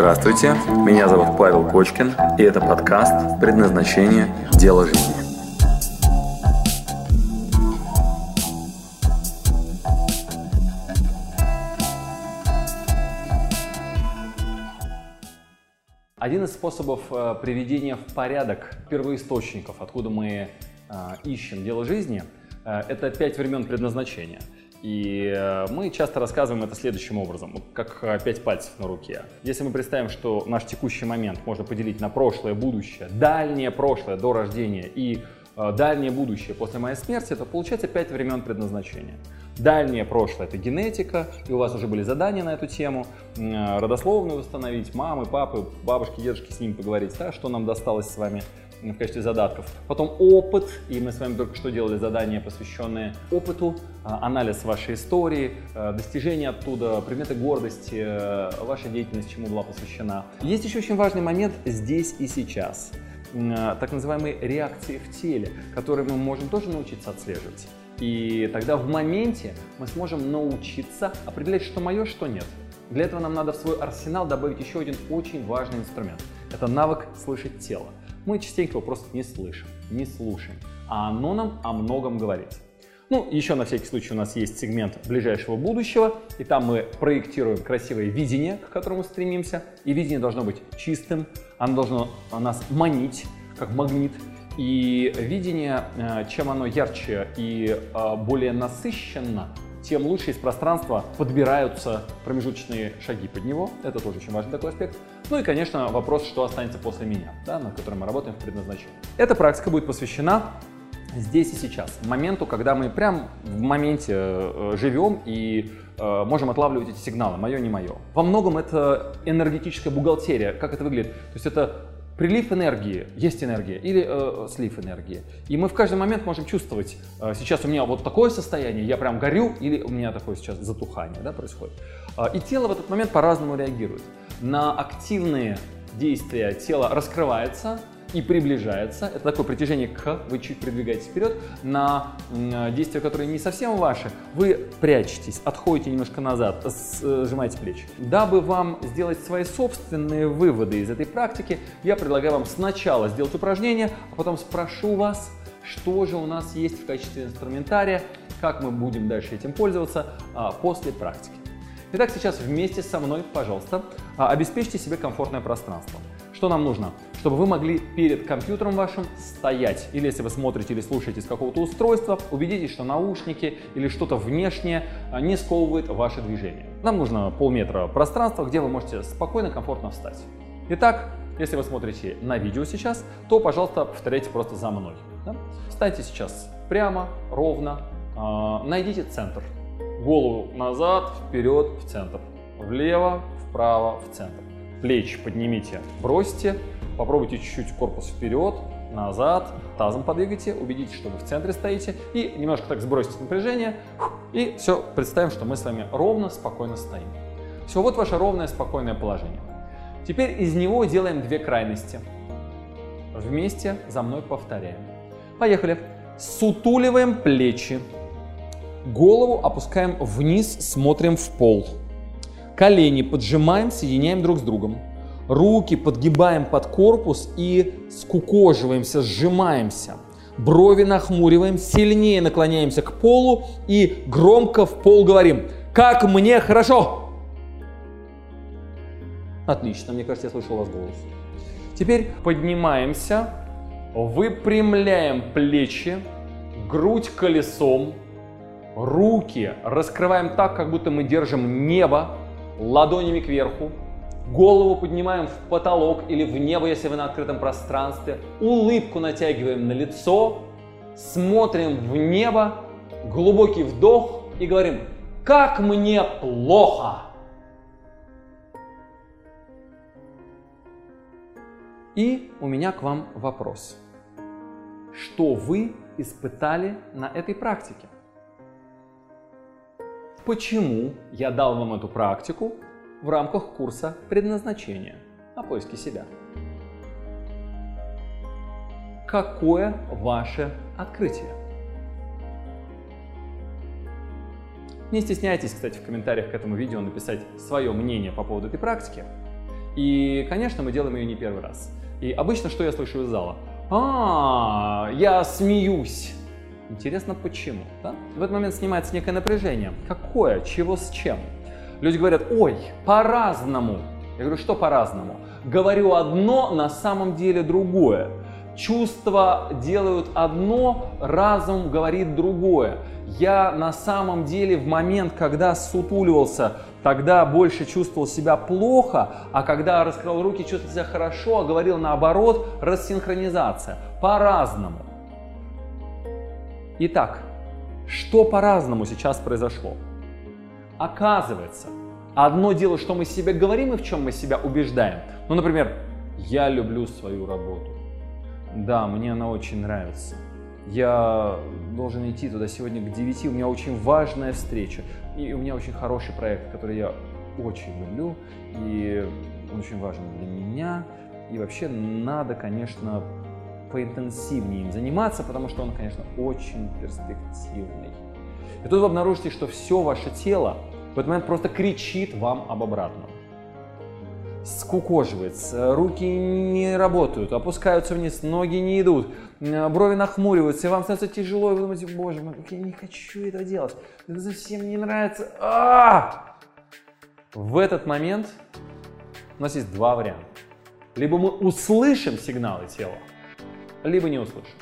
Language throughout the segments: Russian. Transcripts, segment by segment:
Здравствуйте, меня зовут Павел Кочкин, и это подкаст «Предназначение. Дело жизни». Один из способов э, приведения в порядок первоисточников, откуда мы э, ищем дело жизни, э, это пять времен предназначения – и э, мы часто рассказываем это следующим образом, как э, пять пальцев на руке. Если мы представим, что наш текущий момент можно поделить на прошлое, будущее, дальнее прошлое до рождения и э, дальнее будущее после моей смерти, то получается пять времен предназначения. Дальнее прошлое – это генетика, и у вас уже были задания на эту тему. Родословную восстановить, мамы, папы, бабушки, дедушки, с ними поговорить, да, что нам досталось с вами в качестве задатков. Потом опыт, и мы с вами только что делали задания, посвященные опыту, а, анализ вашей истории, а, достижения оттуда, предметы гордости, а, ваша деятельность чему была посвящена. Есть еще очень важный момент здесь и сейчас так называемые реакции в теле, которые мы можем тоже научиться отслеживать. И тогда в моменте мы сможем научиться определять, что мое, что нет. Для этого нам надо в свой арсенал добавить еще один очень важный инструмент. Это навык слышать тело мы частенько его просто не слышим, не слушаем, а оно нам о многом говорит. Ну, еще на всякий случай у нас есть сегмент ближайшего будущего, и там мы проектируем красивое видение, к которому стремимся, и видение должно быть чистым, оно должно нас манить, как магнит, и видение, э, чем оно ярче и э, более насыщенно, тем лучше из пространства подбираются промежуточные шаги под него. Это тоже очень важный такой аспект. Ну и, конечно, вопрос, что останется после меня, да, над которым мы работаем в предназначении. Эта практика будет посвящена здесь и сейчас, моменту, когда мы прям в моменте э, живем и э, можем отлавливать эти сигналы, мое, не мое. Во многом это энергетическая бухгалтерия. Как это выглядит? То есть это прилив энергии, есть энергия, или э, слив энергии. И мы в каждый момент можем чувствовать, э, сейчас у меня вот такое состояние, я прям горю, или у меня такое сейчас затухание да, происходит. Э, и тело в этот момент по-разному реагирует. На активные действия тело раскрывается, и приближается. Это такое притяжение к, вы чуть придвигаетесь вперед. На действия, которые не совсем ваши, вы прячетесь, отходите немножко назад, э, сжимаете плечи. Дабы вам сделать свои собственные выводы из этой практики, я предлагаю вам сначала сделать упражнение, а потом спрошу вас, что же у нас есть в качестве инструментария, как мы будем дальше этим пользоваться а, после практики. Итак, сейчас вместе со мной, пожалуйста, а, обеспечьте себе комфортное пространство. Что нам нужно? Чтобы вы могли перед компьютером вашим стоять. Или если вы смотрите или слушаете с какого-то устройства, убедитесь, что наушники или что-то внешнее а, не сковывает ваше движение. Нам нужно полметра пространства, где вы можете спокойно, комфортно встать. Итак, если вы смотрите на видео сейчас, то, пожалуйста, повторяйте просто за мной. Да? Встаньте сейчас прямо, ровно, э, найдите центр. Голову назад, вперед, в центр. Влево, вправо, в центр. Плечи поднимите, бросьте, попробуйте чуть-чуть корпус вперед, назад, тазом подвигайте, убедитесь, что вы в центре стоите и немножко так сбросьте напряжение и все, представим, что мы с вами ровно, спокойно стоим. Все, вот ваше ровное, спокойное положение. Теперь из него делаем две крайности. Вместе за мной повторяем. Поехали. Сутуливаем плечи. Голову опускаем вниз, смотрим в пол. Колени поджимаем, соединяем друг с другом. Руки подгибаем под корпус и скукоживаемся, сжимаемся. Брови нахмуриваем, сильнее наклоняемся к полу и громко в пол говорим «Как мне хорошо!» Отлично, мне кажется, я слышал вас голос. Теперь поднимаемся, выпрямляем плечи, грудь колесом, руки раскрываем так, как будто мы держим небо ладонями кверху, голову поднимаем в потолок или в небо, если вы на открытом пространстве, улыбку натягиваем на лицо, смотрим в небо, глубокий вдох и говорим, как мне плохо. И у меня к вам вопрос. Что вы испытали на этой практике? Почему я дал вам эту практику в рамках курса предназначения о поиске себя? Какое ваше открытие? Не стесняйтесь, кстати, в комментариях к этому видео написать свое мнение по поводу этой практики. И, конечно, мы делаем ее не первый раз. И обычно что я слышу из зала? А, я смеюсь. Интересно, почему? Да? В этот момент снимается некое напряжение. Какое? Чего с чем? Люди говорят, ой, по-разному. Я говорю, что по-разному? Говорю одно, на самом деле другое. Чувства делают одно, разум говорит другое. Я на самом деле в момент, когда сутуливался, тогда больше чувствовал себя плохо, а когда раскрыл руки, чувствовал себя хорошо, а говорил наоборот, рассинхронизация. По-разному. Итак, что по-разному сейчас произошло? Оказывается, одно дело, что мы себе говорим и в чем мы себя убеждаем. Ну, например, я люблю свою работу. Да, мне она очень нравится. Я должен идти туда сегодня к 9, у меня очень важная встреча. И у меня очень хороший проект, который я очень люблю, и он очень важен для меня. И вообще надо, конечно, поинтенсивнее им заниматься, потому что он, конечно, очень перспективный. И тут вы обнаружите, что все ваше тело в этот момент просто кричит вам об обратном. Скукоживается, руки не работают, опускаются вниз, ноги не идут, брови нахмуриваются, и вам становится тяжело, и вы думаете, боже мой, я не хочу это делать, это совсем не нравится. А! В этот момент у нас есть два варианта. Либо мы услышим сигналы тела, либо не услышим.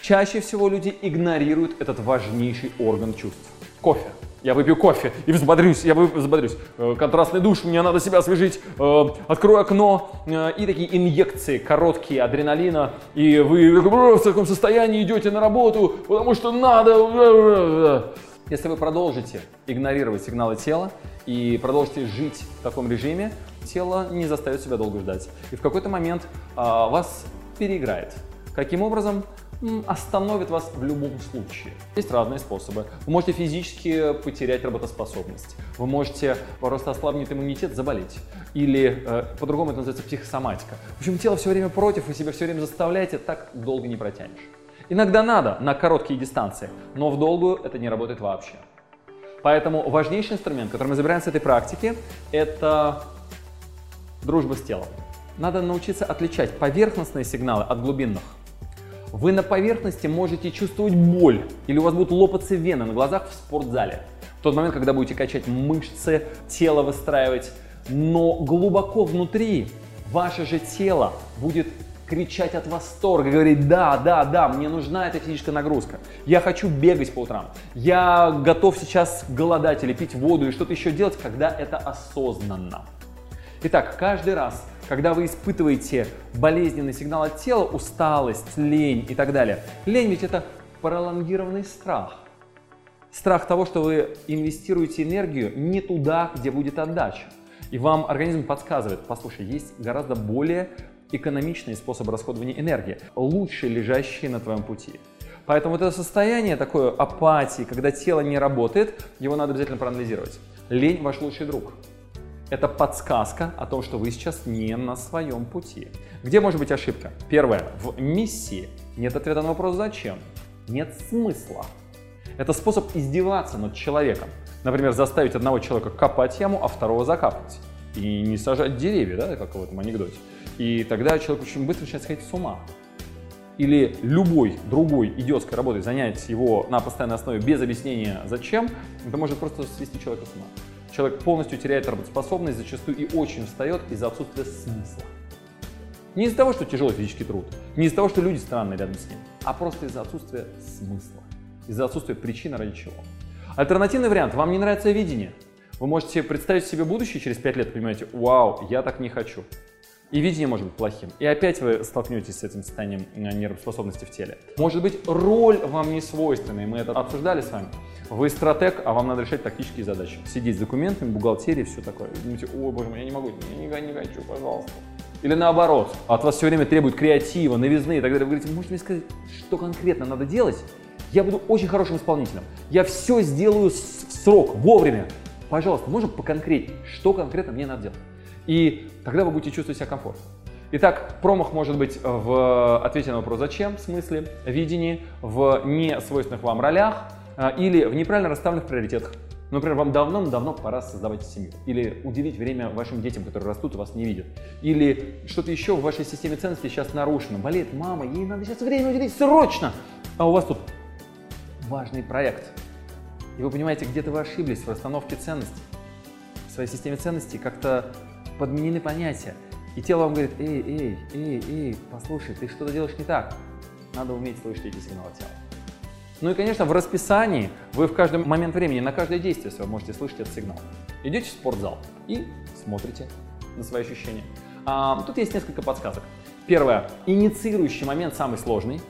Чаще всего люди игнорируют этот важнейший орган чувств. Кофе. Я выпью кофе и взбодрюсь, я взбодрюсь. Э, контрастный душ, мне надо себя освежить. Э, открою окно э, и такие инъекции короткие адреналина. И вы в таком состоянии идете на работу, потому что надо. Если вы продолжите игнорировать сигналы тела и продолжите жить в таком режиме, тело не заставит себя долго ждать. И в какой-то момент а, вас переиграет. Каким образом? Остановит вас в любом случае. Есть разные способы. Вы можете физически потерять работоспособность. Вы можете просто ослабнет иммунитет, заболеть. Или э, по-другому это называется психосоматика. В общем, тело все время против, вы себя все время заставляете, так долго не протянешь. Иногда надо на короткие дистанции, но в долгую это не работает вообще. Поэтому важнейший инструмент, который мы забираем с этой практики, это дружба с телом. Надо научиться отличать поверхностные сигналы от глубинных. Вы на поверхности можете чувствовать боль или у вас будут лопаться вены на глазах в спортзале. В тот момент, когда будете качать мышцы, тело выстраивать. Но глубоко внутри ваше же тело будет кричать от восторга, говорить, да, да, да, мне нужна эта физическая нагрузка. Я хочу бегать по утрам. Я готов сейчас голодать или пить воду и что-то еще делать, когда это осознанно. Итак, каждый раз, когда вы испытываете болезненный сигнал от тела, усталость, лень и так далее, лень ведь это пролонгированный страх. Страх того, что вы инвестируете энергию не туда, где будет отдача. И вам организм подсказывает, послушай, есть гораздо более экономичные способы расходования энергии, лучше лежащие на твоем пути. Поэтому вот это состояние такой апатии, когда тело не работает, его надо обязательно проанализировать. Лень ваш лучший друг. Это подсказка о том, что вы сейчас не на своем пути. Где может быть ошибка? Первое. В миссии нет ответа на вопрос «зачем?». Нет смысла. Это способ издеваться над человеком. Например, заставить одного человека копать яму, а второго закапывать. И не сажать деревья, да, как в этом анекдоте. И тогда человек очень быстро начинает сходить с ума. Или любой другой идиотской работой занять его на постоянной основе без объяснения зачем, это может просто свести человека с ума человек полностью теряет работоспособность, зачастую и очень устает из-за отсутствия смысла. Не из-за того, что тяжелый физический труд, не из-за того, что люди странные рядом с ним, а просто из-за отсутствия смысла, из-за отсутствия причины ради чего. Альтернативный вариант. Вам не нравится видение. Вы можете представить себе будущее через 5 лет, понимаете, вау, я так не хочу. И видение может быть плохим. И опять вы столкнетесь с этим состоянием э, неработоспособности в теле. Может быть, роль вам не свойственна, и мы это обсуждали с вами. Вы стратег, а вам надо решать тактические задачи. Сидеть с документами, бухгалтерией, все такое. И думаете, о, боже мой, я не могу, я не, не хочу, пожалуйста. Или наоборот, от вас все время требуют креатива, новизны и так далее. Вы говорите, можете мне сказать, что конкретно надо делать? Я буду очень хорошим исполнителем. Я все сделаю в срок, вовремя. Пожалуйста, можно поконкретнее, что конкретно мне надо делать? И тогда вы будете чувствовать себя комфортно. Итак, промах может быть в ответе на вопрос «зачем?», в смысле, видении, в несвойственных вам ролях, а, или в неправильно расставленных приоритетах. Например, вам давно-давно пора создавать семью. Или уделить время вашим детям, которые растут и вас не видят. Или что-то еще в вашей системе ценностей сейчас нарушено. Болеет мама, ей надо сейчас время уделить срочно. А у вас тут важный проект. И вы понимаете, где-то вы ошиблись в расстановке ценностей. В своей системе ценностей как-то подменены понятия. И тело вам говорит, эй, эй, эй, эй, послушай, ты что-то делаешь не так. Надо уметь слышать эти сигналы тела. Ну и, конечно, в расписании вы в каждый момент времени, на каждое действие свое можете слышать этот сигнал. Идете в спортзал и смотрите на свои ощущения. А, тут есть несколько подсказок. Первое. Инициирующий момент самый сложный.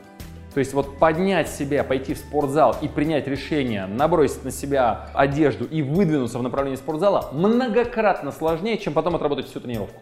То есть вот поднять себя, пойти в спортзал и принять решение, набросить на себя одежду и выдвинуться в направлении спортзала многократно сложнее, чем потом отработать всю тренировку.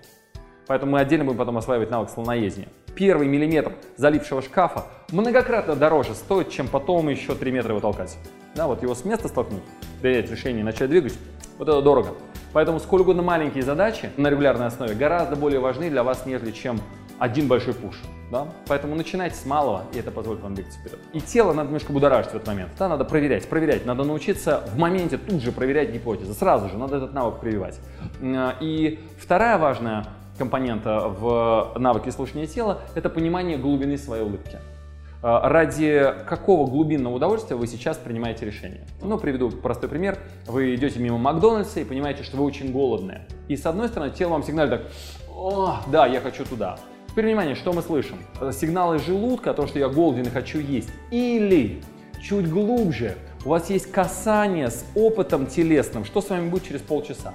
Поэтому мы отдельно будем потом осваивать навык слоноездения. Первый миллиметр залившего шкафа многократно дороже стоит, чем потом еще 3 метра его толкать. Да, вот его с места столкнуть, принять решение начать двигать, вот это дорого. Поэтому сколь угодно маленькие задачи на регулярной основе гораздо более важны для вас, нежели чем один большой пуш. Да? Поэтому начинайте с малого, и это позволит вам двигаться вперед. И тело надо немножко будоражить в этот момент. Да, надо проверять, проверять. Надо научиться в моменте тут же проверять гипотезы. Сразу же надо этот навык прививать. И вторая важная компонента в навыке слушания тела – это понимание глубины своей улыбки. А, ради какого глубинного удовольствия вы сейчас принимаете решение? Ну, приведу простой пример. Вы идете мимо Макдональдса и понимаете, что вы очень голодные. И с одной стороны, тело вам сигналит так, о, да, я хочу туда. Теперь внимание, что мы слышим? Сигналы желудка, то, что я голоден и хочу есть. Или чуть глубже, у вас есть касание с опытом телесным. Что с вами будет через полчаса?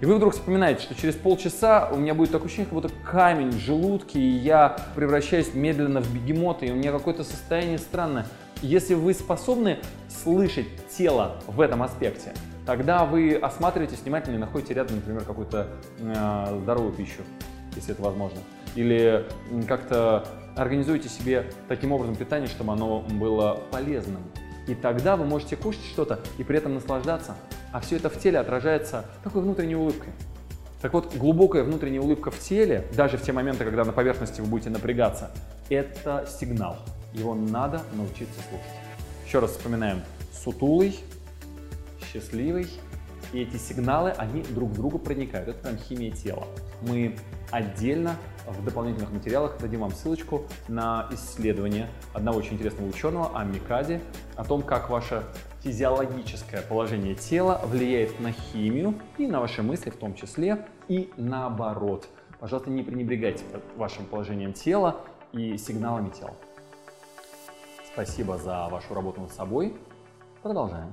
И вы вдруг вспоминаете, что через полчаса у меня будет такое ощущение, как будто камень в желудке, и я превращаюсь медленно в бегемота, и у меня какое-то состояние странное. Если вы способны слышать тело в этом аспекте, тогда вы осматриваетесь внимательно и находите рядом, например, какую-то э, здоровую пищу, если это возможно. Или как-то организуйте себе таким образом питание, чтобы оно было полезным. И тогда вы можете кушать что-то и при этом наслаждаться а все это в теле отражается такой внутренней улыбкой. Так вот, глубокая внутренняя улыбка в теле, даже в те моменты, когда на поверхности вы будете напрягаться, это сигнал. Его надо научиться слушать. Еще раз вспоминаем. Сутулый, счастливый. И эти сигналы, они друг в друга проникают. Это прям химия тела. Мы отдельно в дополнительных материалах дадим вам ссылочку на исследование одного очень интересного ученого, Аммикади, о том, как ваше физиологическое положение тела влияет на химию и на ваши мысли в том числе, и наоборот. Пожалуйста, не пренебрегайте вашим положением тела и сигналами тела. Спасибо за вашу работу над собой. Продолжаем.